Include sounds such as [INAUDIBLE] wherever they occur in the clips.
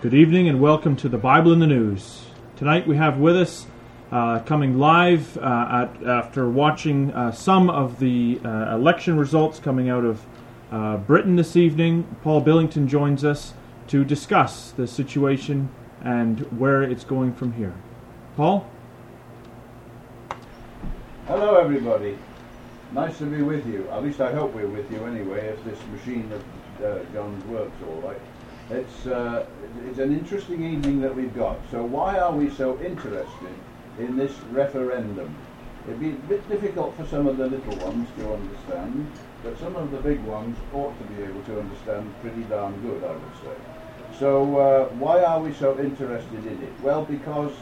Good evening and welcome to the Bible in the News. Tonight we have with us, uh, coming live uh, at, after watching uh, some of the uh, election results coming out of uh, Britain this evening, Paul Billington joins us to discuss the situation and where it's going from here. Paul? Hello, everybody. Nice to be with you. At least I hope we're with you anyway, if this machine of uh, John's works all right. It's, uh, it's an interesting evening that we've got. So why are we so interested in this referendum? It'd be a bit difficult for some of the little ones to understand, but some of the big ones ought to be able to understand pretty darn good, I would say. So uh, why are we so interested in it? Well, because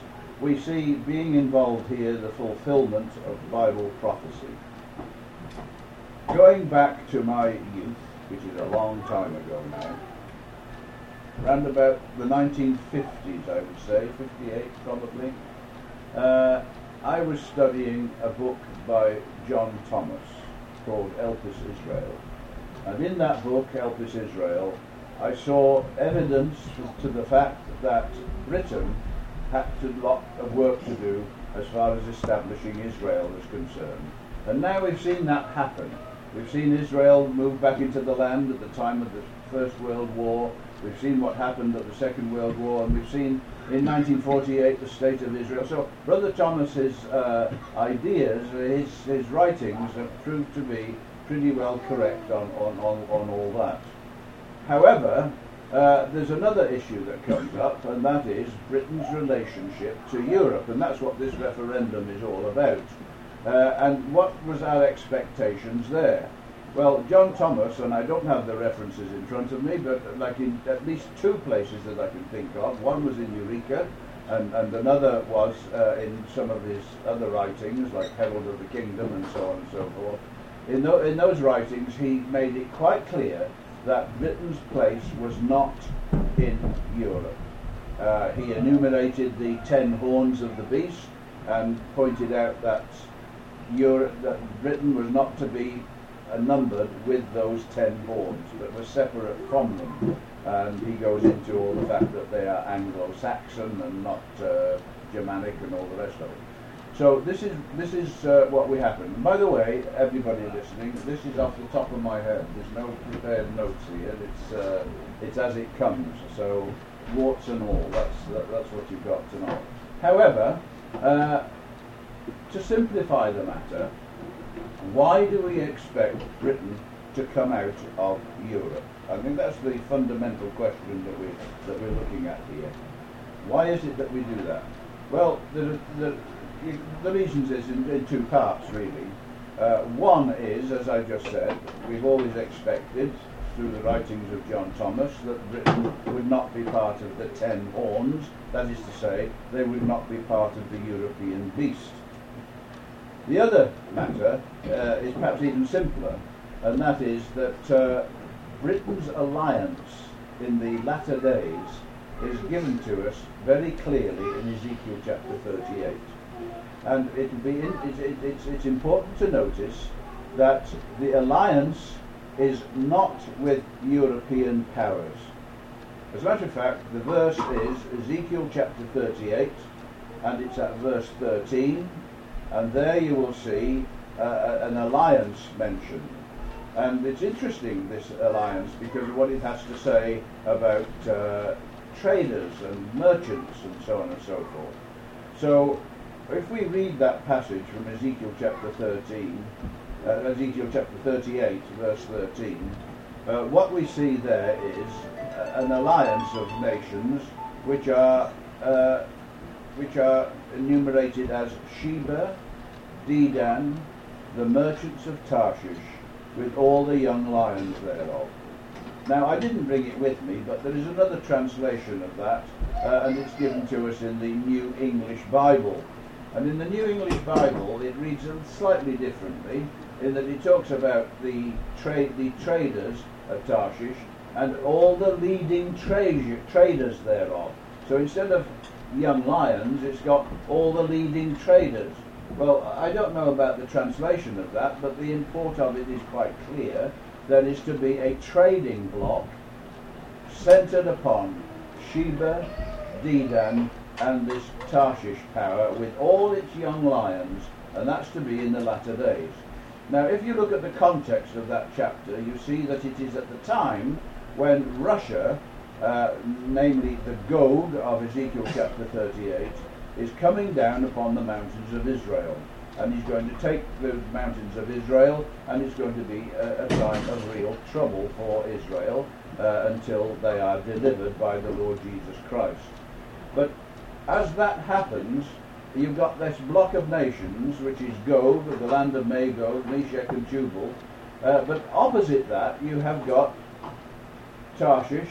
we see being involved here the fulfillment of Bible prophecy. Going back to my youth, which is a long time ago now, around about the 1950s, I would say, 58 probably, uh, I was studying a book by John Thomas called Elpis Israel. And in that book, Elpis Israel, I saw evidence to the fact that Britain had a lot of work to do as far as establishing Israel was concerned. And now we've seen that happen. We've seen Israel move back into the land at the time of the First World War. We've seen what happened at the Second World War, and we've seen in 1948 the state of Israel. So Brother Thomas's uh, ideas, his, his writings, have proved to be pretty well correct on, on, on, on all that. However, uh, there's another issue that comes up, and that is Britain's relationship to Europe, and that's what this referendum is all about. Uh, and what was our expectations there? Well, John Thomas, and I don't have the references in front of me, but like in at least two places that I can think of. One was in Eureka, and, and another was uh, in some of his other writings, like Herald of the Kingdom and so on and so forth. In, in those writings, he made it quite clear that Britain's place was not in Europe. Uh, he enumerated the ten horns of the beast and pointed out that Europe, that Britain was not to be uh, numbered with those ten horns, but were separate from them. And he goes into all the fact that they are Anglo-Saxon and not uh, Germanic and all the rest of it. So this is this is uh, what we happen. And by the way, everybody listening, this is off the top of my head. There's no prepared notes here. It's uh, it's as it comes. So warts and all. That's that, that's what you've got to know. However, uh, to simplify the matter, why do we expect Britain to come out of Europe? I think that's the fundamental question that we that we're looking at here. Why is it that we do that? Well, the, the, the reasons is in, in two parts really. Uh, one is, as I just said, we've always expected through the writings of John Thomas that Britain would not be part of the ten horns, that is to say, they would not be part of the European beast. The other matter uh, is perhaps even simpler, and that is that uh, Britain's alliance in the latter days is given to us very clearly in Ezekiel chapter 38. And it be in, it, it, it's, it's important to notice that the alliance is not with European powers. As a matter of fact, the verse is Ezekiel chapter 38, and it's at verse 13, and there you will see uh, an alliance mentioned. And it's interesting, this alliance, because of what it has to say about uh, traders and merchants and so on and so forth. So, if we read that passage from Ezekiel chapter 13, uh, Ezekiel chapter 38, verse 13, uh, what we see there is an alliance of nations which are uh, which are enumerated as Sheba, Dedan, the merchants of Tarshish, with all the young lions thereof. Now, I didn't bring it with me, but there is another translation of that, uh, and it's given to us in the New English Bible. And in the New English Bible, it reads slightly differently, in that it talks about the, tra- the traders of Tarshish and all the leading tra- traders thereof. So instead of young lions, it's got all the leading traders. Well, I don't know about the translation of that, but the import of it is quite clear. There is to be a trading bloc centered upon Sheba, Dedan, and this Tarshish power with all its young lions, and that's to be in the latter days. Now, if you look at the context of that chapter, you see that it is at the time when Russia, uh, namely the Gog of Ezekiel chapter 38, is coming down upon the mountains of Israel. And he's going to take the mountains of Israel, and it's going to be a, a time of real trouble for Israel uh, until they are delivered by the Lord Jesus Christ. But as that happens, you've got this block of nations, which is Gog, the land of Magog, Meshech and Tubal. Uh, but opposite that, you have got Tarshish,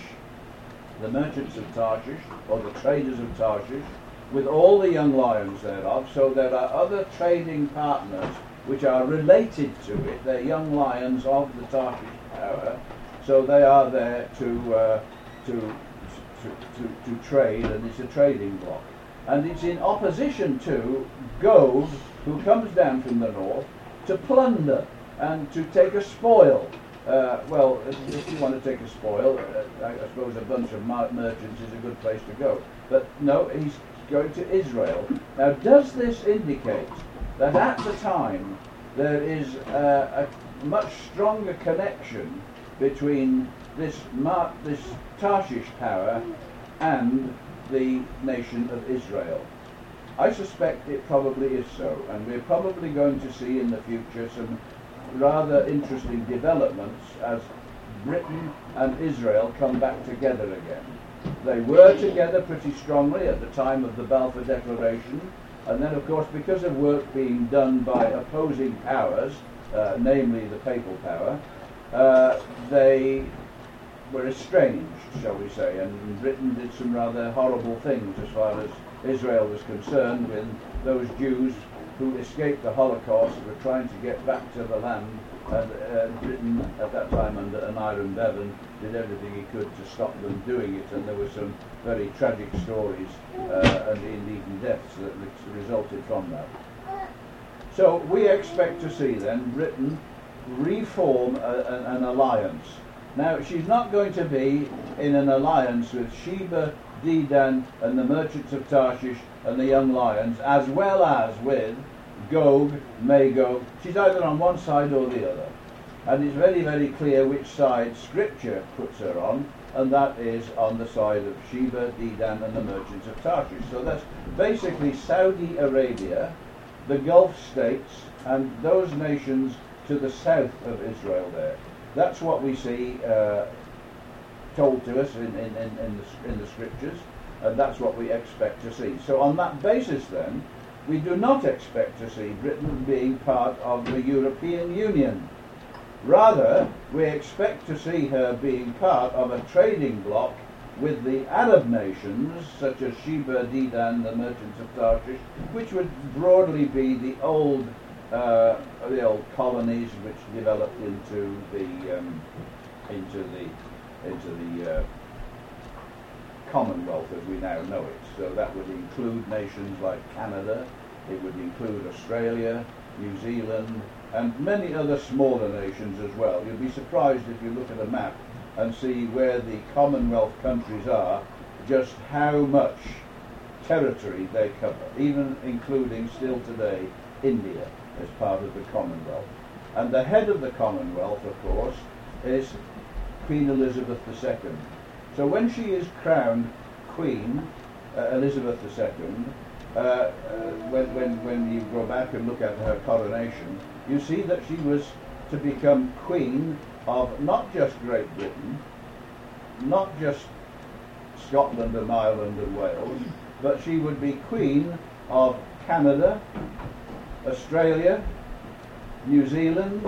the merchants of Tarshish, or the traders of Tarshish, with all the young lions thereof. So there are other trading partners which are related to it. They're young lions of the Tarshish power. So they are there to, uh, to, to, to, to trade, and it's a trading block. And it's in opposition to Gog, who comes down from the north, to plunder and to take a spoil. Uh, well, if you want to take a spoil, uh, I, suppose a bunch of merchants is a good place to go. But no, he's going to Israel. Now, does this indicate that at the time there is uh, a much stronger connection between this, Mar- this Tarshish power and the nation of Israel? I suspect it probably is so, and we're probably going to see in the future some rather interesting developments as Britain and Israel come back together again. They were together pretty strongly at the time of the Balfour Declaration, and then, of course, because of work being done by opposing powers, uh, namely the papal power, uh, they were estranged, shall we say, and Britain did some rather horrible things as far as Israel was concerned with those Jews who escaped the Holocaust were trying to get back to the land and uh, Britain at that time under Aneurin Bevan did everything he could to stop them doing it and there were some very tragic stories uh, and indeed even deaths that resulted from that. So we expect to see then Britain reform a, an alliance. Now she's not going to be in an alliance with Sheba, Dedan and the merchants of Tarshish and the young lions as well as with Gog, Magog. She's either on one side or the other. And it's very, very clear which side Scripture puts her on, and that is on the side of Sheba, Dedan, and the merchants of Tarshish. So that's basically Saudi Arabia, the Gulf states, and those nations to the south of Israel there. That's what we see uh, told to us in, in, in, in, the, in the Scriptures, and that's what we expect to see. So on that basis then, we do not expect to see Britain being part of the European Union. Rather, we expect to see her being part of a trading bloc with the Arab nations, such as Sheba, Dedan, the merchants of Tarshish, which would broadly be the old, uh, the old colonies which developed into the um, into the into the uh, Commonwealth as we now know it. So that would include nations like Canada, it would include Australia, New Zealand, and many other smaller nations as well. You'd be surprised if you look at a map and see where the Commonwealth countries are, just how much territory they cover, even including still today India as part of the Commonwealth. And the head of the Commonwealth, of course, is Queen Elizabeth II. So when she is crowned Queen uh, Elizabeth II, uh, uh, when, when, when you go back and look at her coronation, you see that she was to become Queen of not just Great Britain, not just Scotland and Ireland and Wales, but she would be Queen of Canada, Australia, New Zealand,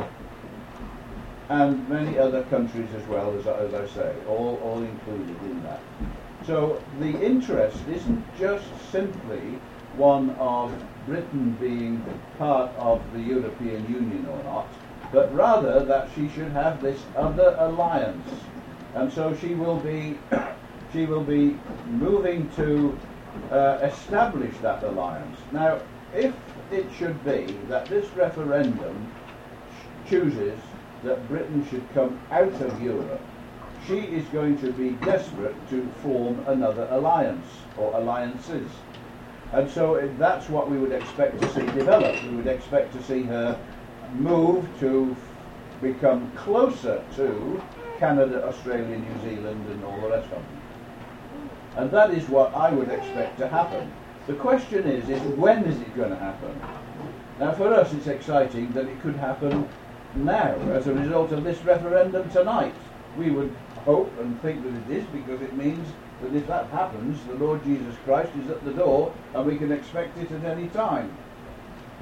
and many other countries as well, as, as I say, all, all included in that. So the interest isn't just simply one of Britain being part of the European Union or not, but rather that she should have this other alliance. And so she will be, [COUGHS] she will be moving to uh, establish that alliance. Now, if it should be that this referendum chooses that Britain should come out of Europe, she is going to be desperate to form another alliance or alliances. And so that's what we would expect to see develop. We would expect to see her move to become closer to Canada, Australia, New Zealand, and all the rest of them. And that is what I would expect to happen. The question is, is when is it going to happen? Now, for us, it's exciting that it could happen now as a result of this referendum tonight. We would hope and think that it is because it means that if that happens, the Lord Jesus Christ is at the door and we can expect it at any time.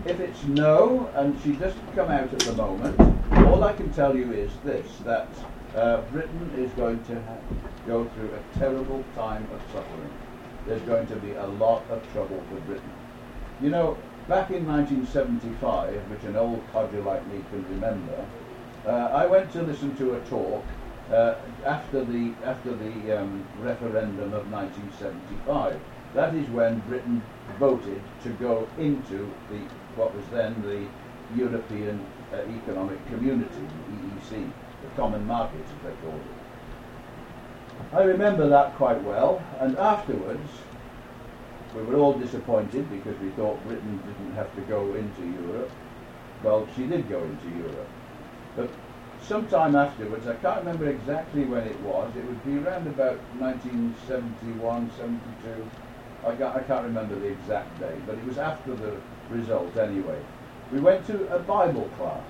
If it's no and she doesn't come out at the moment, all I can tell you is this that uh, Britain is going to go through a terrible time of suffering. There's going to be a lot of trouble for Britain. You know, back in 1975, which an old codger like me can remember, uh, I went to listen to a talk uh, after the after the um, referendum of 1975. That is when Britain voted to go into the what was then the European uh, Economic Community, the EEC, the Common Market, as they called it. I remember that quite well, and afterwards we were all disappointed because we thought Britain didn't have to go into Europe. Well, she did go into Europe. But sometime afterwards, I can't remember exactly when it was, it would be around about 1971, 72, I can't, I can't remember the exact date, but it was after the result anyway. We went to a Bible class,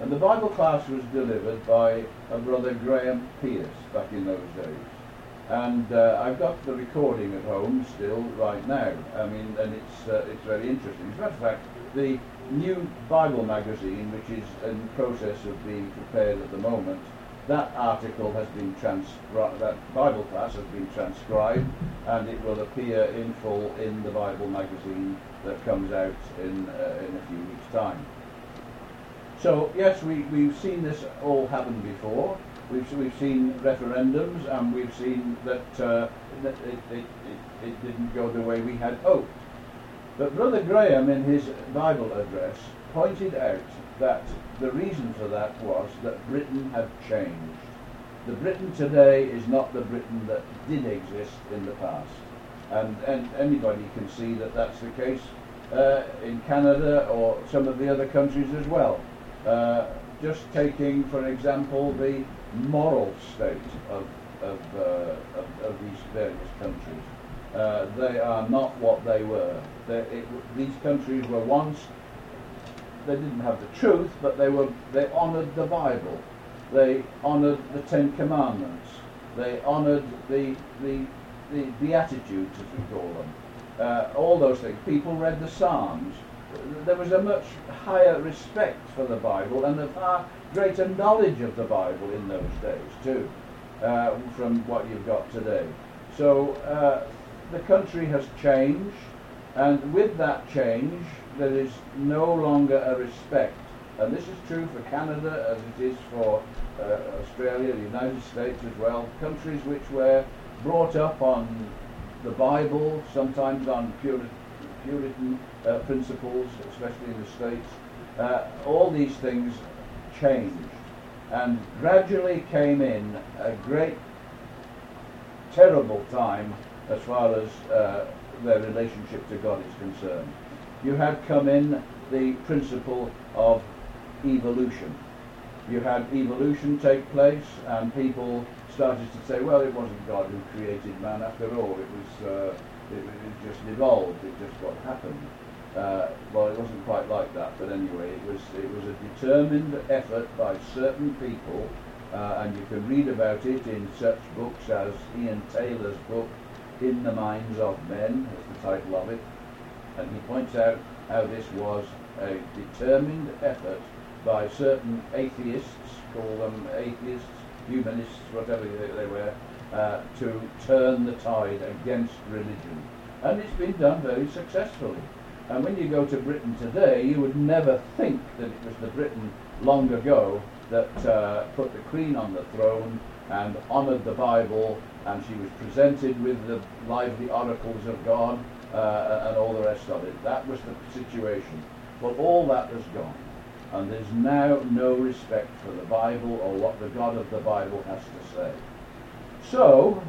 and the Bible class was delivered by a brother Graham Pearce back in those days. And uh, I've got the recording at home still right now. I mean, and it's uh, it's very interesting. As a matter of fact, the new Bible magazine, which is in process of being prepared at the moment, that article has been transcribed, that Bible class has been transcribed, and it will appear in full in the Bible magazine that comes out in, uh, in a few weeks' time. So, yes, we, we've seen this all happen before. We've, we've seen referendums, and we've seen that, uh, that it, it, it, it didn't go the way we had hoped. But Brother Graham, in his Bible address, pointed out that the reason for that was that Britain had changed. The Britain today is not the Britain that did exist in the past. And, and anybody can see that that's the case uh, in Canada or some of the other countries as well. Uh, just taking, for example, the moral state of, of, uh, of, of these various countries. Uh, they are not what they were. It, these countries were once they didn't have the truth, but they were they honoured the Bible, they honoured the Ten Commandments, they honoured the the the Beatitudes, as we call them, uh, all those things. People read the Psalms. There was a much higher respect for the Bible and a far greater knowledge of the Bible in those days too, uh, from what you've got today. So uh, the country has changed, and with that change, there is no longer a respect. And this is true for Canada as it is for uh, Australia, the United States as well, countries which were brought up on the Bible, sometimes on Puritan, Puritan uh, principles, especially in the States. Uh, all these things changed and gradually came in a great, terrible time as far as uh, their relationship to God is concerned you had come in the principle of evolution. You had evolution take place, and people started to say, well, it wasn't God who created man after all. It was uh, it, it, just evolved. It just what happened. Uh, well, it wasn't quite like that, but anyway, it was it was a determined effort by certain people, uh, and you can read about it in such books as Ian Taylor's book, In the Minds of Men, is the title of it, and he points out how this was a determined effort by certain atheists, call them atheists, humanists, whatever they were, uh, to turn the tide against religion. And it's been done very successfully. And when you go to Britain today, you would never think that it was the Britain long ago that uh, put the Queen on the throne and honoured the Bible, and she was presented with the lively oracles of God, uh, and all the rest of it. That was the situation. But all that has gone. And there's now no respect for the Bible or what the God of the Bible has to say. So,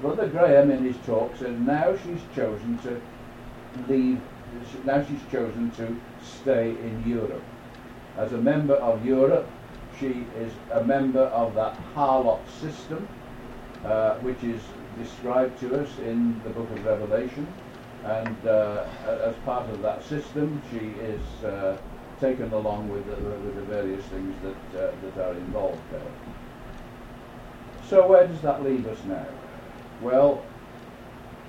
Brother Graham in his talk said now she's chosen to leave, now she's chosen to stay in Europe. As a member of Europe, she is a member of that Harlot system, uh, which is described to us in the book of Revelation. And uh, as part of that system, she is uh, taken along with the, with the various things that, uh, that are involved there. So where does that leave us now? Well,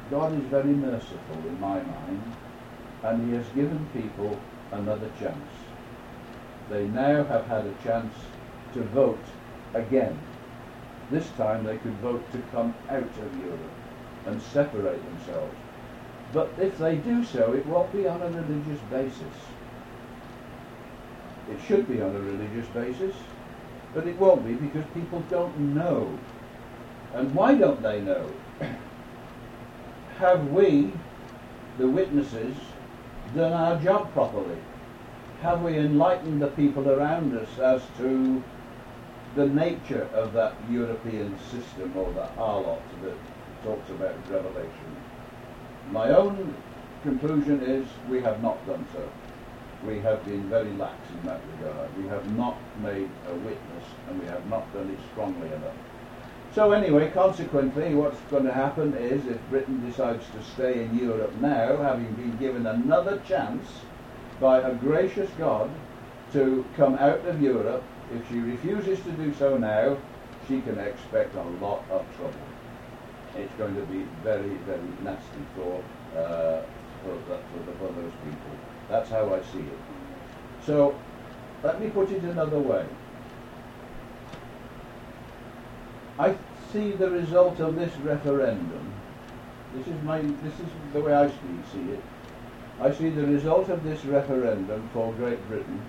God is very merciful in my mind, and He has given people another chance. They now have had a chance to vote again. This time they could vote to come out of Europe and separate themselves. But if they do so, it won't be on a religious basis. It should be on a religious basis, but it won't be because people don't know. And why don't they know? [COUGHS] Have we, the witnesses, done our job properly? Have we enlightened the people around us as to the nature of that European system or the harlot that talks about Revelation? My own conclusion is we have not done so. We have been very lax in that regard. We have not made a witness and we have not done it strongly enough. So anyway, consequently, what's going to happen is if Britain decides to stay in Europe now, having been given another chance by a gracious God to come out of Europe, if she refuses to do so now, she can expect a lot of trouble. It's going to be very, very nasty for, uh, for, for, for those people. That's how I see it. So, let me put it another way. I see the result of this referendum. This is my. This is the way I see it. I see the result of this referendum for Great Britain,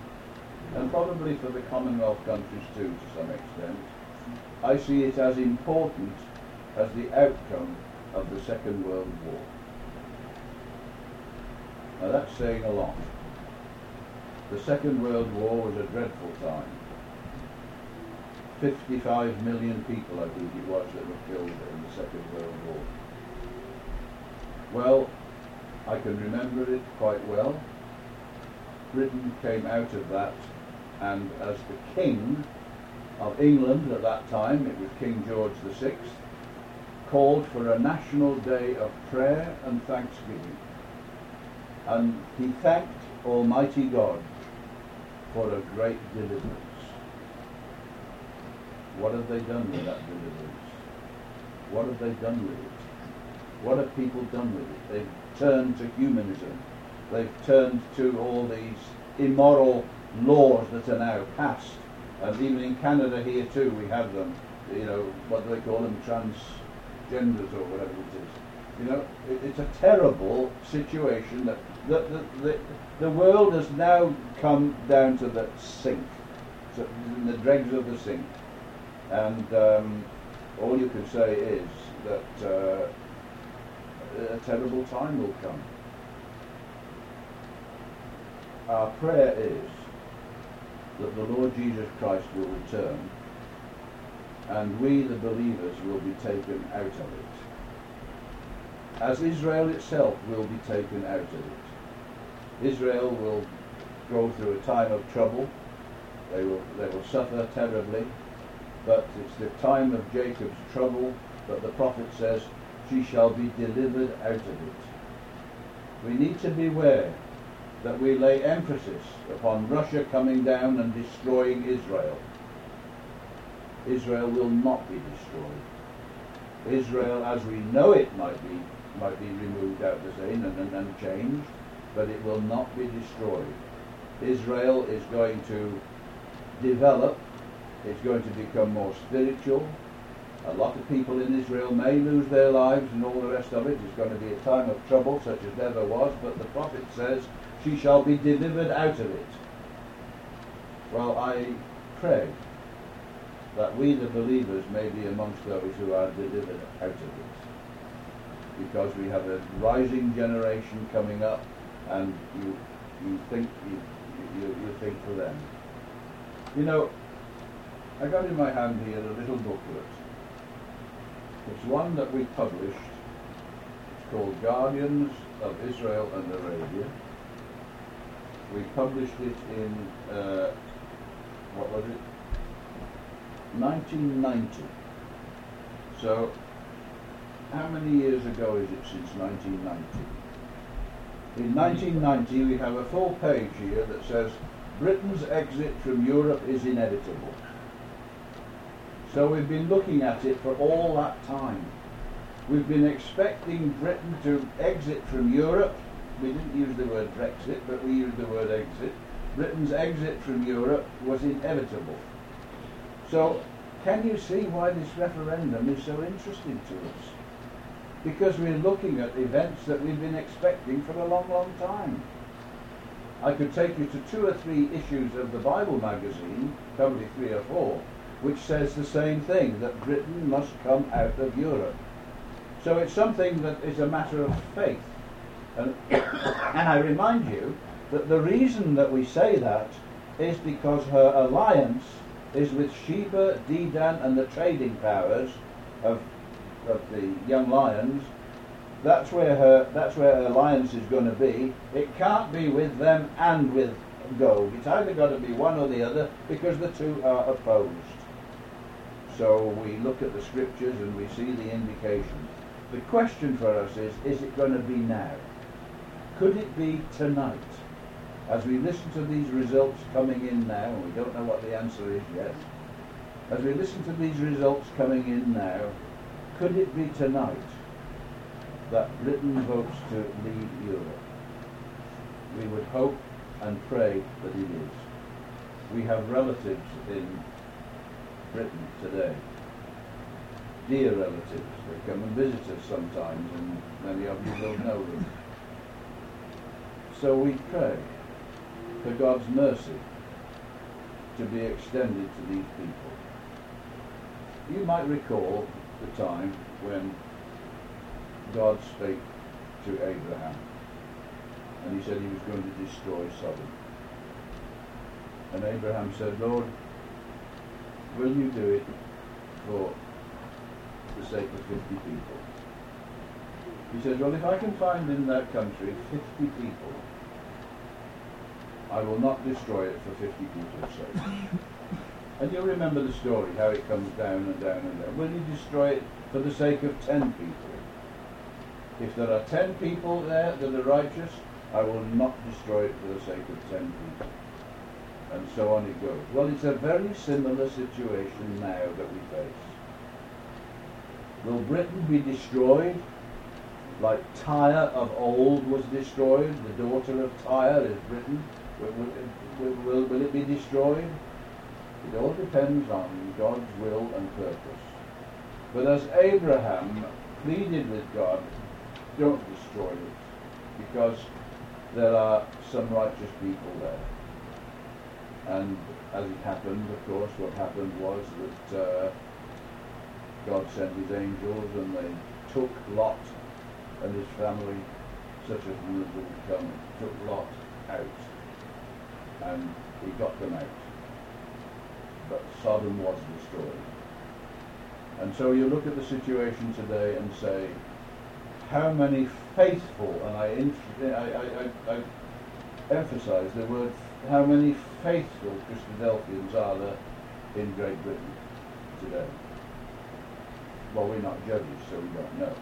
and probably for the Commonwealth countries too, to some extent. I see it as important as the outcome of the Second World War. Now that's saying a lot. The Second World War was a dreadful time. 55 million people, I think it was, that were killed in the Second World War. Well, I can remember it quite well. Britain came out of that, and as the King of England at that time, it was King George VI, called for a national day of prayer and thanksgiving. And he thanked Almighty God for a great deliverance. What have they done with that deliverance? What have they done with it? What have people done with it? They've turned to humanism. They've turned to all these immoral laws that are now passed. And even in Canada here too, we have them. You know, what do they call them? Transgenders or whatever it is. You know, it, it's a terrible situation that the, the, the, world has now come down to the sink, so the dregs of the sink. And um, all you can say is that uh, a terrible time will come. Our prayer is that the Lord Jesus Christ will return and we, the believers, will be taken out of it. As Israel itself will be taken out of it. Israel will go through a time of trouble. They will, they will suffer terribly. But it's the time of Jacob's trouble that the prophet says, she shall be delivered out of it. We need to beware that we lay emphasis upon Russia coming down and destroying Israel. Israel will not be destroyed. Israel, as we know it, might be might be removed out of scene and, and, and changed, but it will not be destroyed. Israel is going to develop. It's going to become more spiritual. A lot of people in Israel may lose their lives and all the rest of it. It's going to be a time of trouble such as never was, but the prophet says, she shall be delivered out of it. Well, I pray that we, the believers, may be amongst those who are delivered out of it. Because we have a rising generation coming up, and you, you think, you, you, you think for them. You know, I got in my hand here a little booklet. It's one that we published. It's called Guardians of Israel and Arabia. We published it in, uh, what was it? 1990. So, how many years ago is it since 1990? In 1990 we have a full page here that says Britain's exit from Europe is inevitable. So we've been looking at it for all that time. We've been expecting Britain to exit from Europe. We didn't use the word Brexit, but we used the word exit. Britain's exit from Europe was inevitable. So, can you see why this referendum is so interesting to us? Because we're looking at events that we've been expecting for a long, long time. I could take you to two or three issues of the Bible magazine, probably three or four, which says the same thing, that Britain must come out of Europe. So it's something that is a matter of faith. And, [COUGHS] and I remind you that the reason that we say that is because her alliance is with Sheba, Dedan, and the trading powers of, of the young lions. That's where her that's where her alliance is going to be. It can't be with them and with Gog. It's either got to be one or the other because the two are opposed. So we look at the scriptures and we see the indications. The question for us is, is it going to be now? Could it be tonight? As we listen to these results coming in now, and we don't know what the answer is yet, as we listen to these results coming in now, could it be tonight that Britain votes to leave Europe? We would hope and pray that it is. We have relatives in Britain today, dear relatives. They come and visit us sometimes, and many of you will know them. So we pray for God's mercy to be extended to these people. You might recall the time when God spake to Abraham and he said he was going to destroy Sodom. And Abraham said, Lord, will you do it for the sake of 50 people? He said, well, if I can find in that country 50 people, I will not destroy it for 50 people's sake. [LAUGHS] and you'll remember the story, how it comes down and down and down. Will you destroy it for the sake of 10 people? If there are 10 people there that are righteous, I will not destroy it for the sake of 10 people. And so on it goes. Well, it's a very similar situation now that we face. Will Britain be destroyed like Tyre of old was destroyed? The daughter of Tyre is Britain. Will, will, will, will it be destroyed? It all depends on God's will and purpose. But as Abraham pleaded with God, don't destroy it, because there are some righteous people there. And as it happened, of course, what happened was that uh, God sent his angels and they took Lot and his family, such as we will come, took Lot out. And he got them out. But Sodom was destroyed. And so you look at the situation today and say, how many faithful, and I, I, I, I emphasize the word, how many faithful Christadelphians are there in Great Britain today? Well, we're not judges, so we don't know.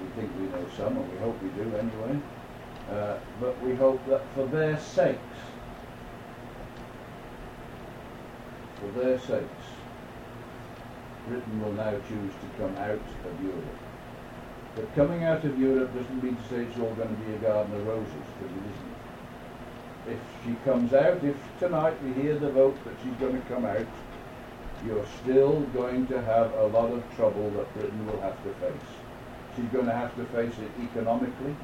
We think we know some, and we hope we do anyway. Uh, but we hope that for their sakes, for their sakes, Britain will now choose to come out of Europe. But coming out of Europe doesn't mean to say it's all going to be a garden of roses, because it isn't. If she comes out, if tonight we hear the vote that she's going to come out, you're still going to have a lot of trouble that Britain will have to face. She's going to have to face it economically,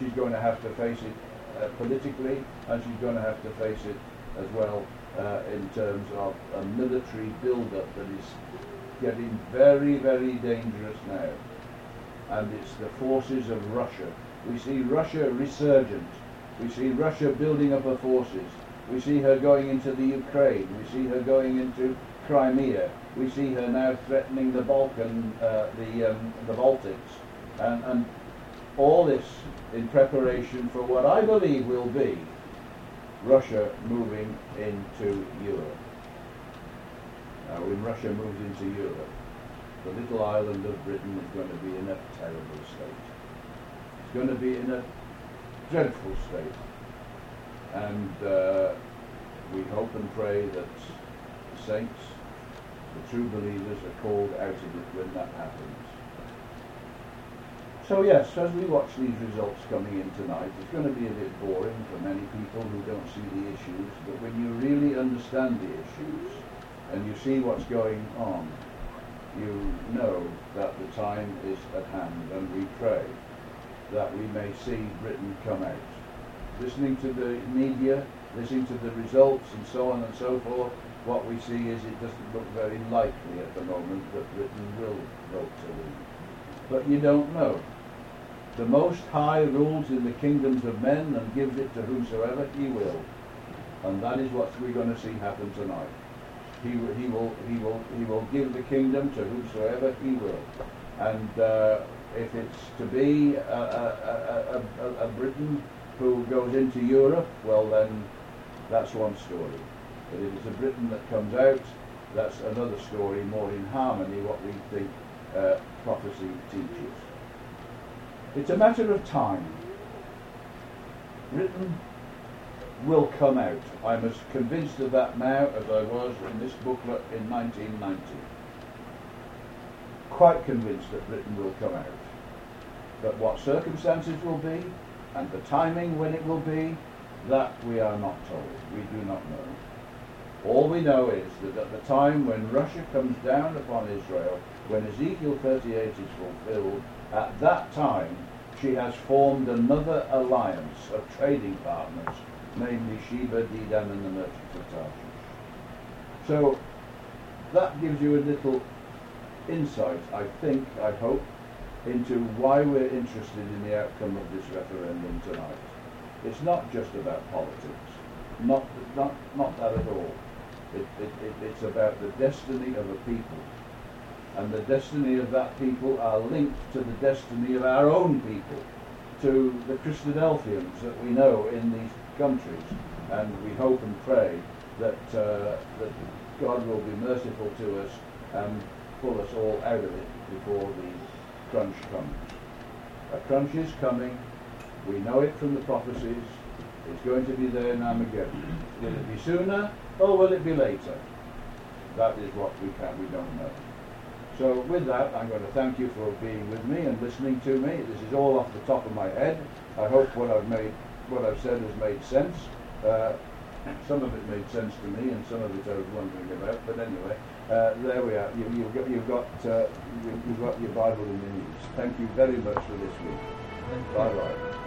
she's going to have to face it uh, politically, and she's going to have to face it as well uh, in terms of a military build-up that is getting very, very dangerous now. And it's the forces of Russia. We see Russia resurgent We see Russia building up her forces. We see her going into the Ukraine. We see her going into Crimea. We see her now threatening the Balkan, uh, the um, the Baltics, and, and all this in preparation for what I believe will be Russia moving into Europe. Now, when Russia moves into Europe, the little island of Britain is going to be in a terrible state. It's going to be in a dreadful state. And uh, we hope and pray that the saints, the true believers, are called out of it when that happens. So yes, as we watch these results coming in tonight, it's going to be a bit boring for many people who don't see the issues, but when you really understand the issues and you see what's going on, you know that the time is at hand and we pray that we may see Britain come out. Listening to the media, listening to the results and so on and so forth, what we see is it doesn't look very likely at the moment that Britain will vote to leave. But you don't know. The Most High rules in the kingdoms of men and gives it to whosoever he will. And that is what we're going to see happen tonight. He, he, will, he, will, he will give the kingdom to whosoever he will. And uh, if it's to be a, a, a, a, Britain who goes into Europe, well then that's one story. But if it's a Britain that comes out, that's another story, more in harmony what we think uh, prophecy teaches. It's a matter of time. Britain will come out. I'm as convinced of that now as I was in this booklet in 1990. Quite convinced that Britain will come out. But what circumstances will be and the timing when it will be, that we are not told. We do not know. All we know is that at the time when Russia comes down upon Israel, when Ezekiel 38 is fulfilled, at that time she has formed another alliance of trading partners, namely Sheba, Dedan, and the merchants of Tarshish. So that gives you a little insight, I think, I hope, into why we're interested in the outcome of this referendum tonight. It's not just about politics, not, not, not that at all. It, it, it, it's about the destiny of a people. And the destiny of that people are linked to the destiny of our own people, to the Christadelphians that we know in these countries. And we hope and pray that, uh, that God will be merciful to us and pull us all out of it before the crunch comes. A crunch is coming. We know it from the prophecies. It's going to be there in Armageddon. Will it be sooner or will it be later? That is what we can we don't know. So with that, I'm going to thank you for being with me and listening to me. This is all off the top of my head. I hope what I've made, what I've said has made sense. Uh, some of it made sense to me, and some of it I was wondering about. But anyway, uh, there we are. You, have got, you've got, uh, you, have got your Bible in the news. Thank you very much for this week. Bye bye.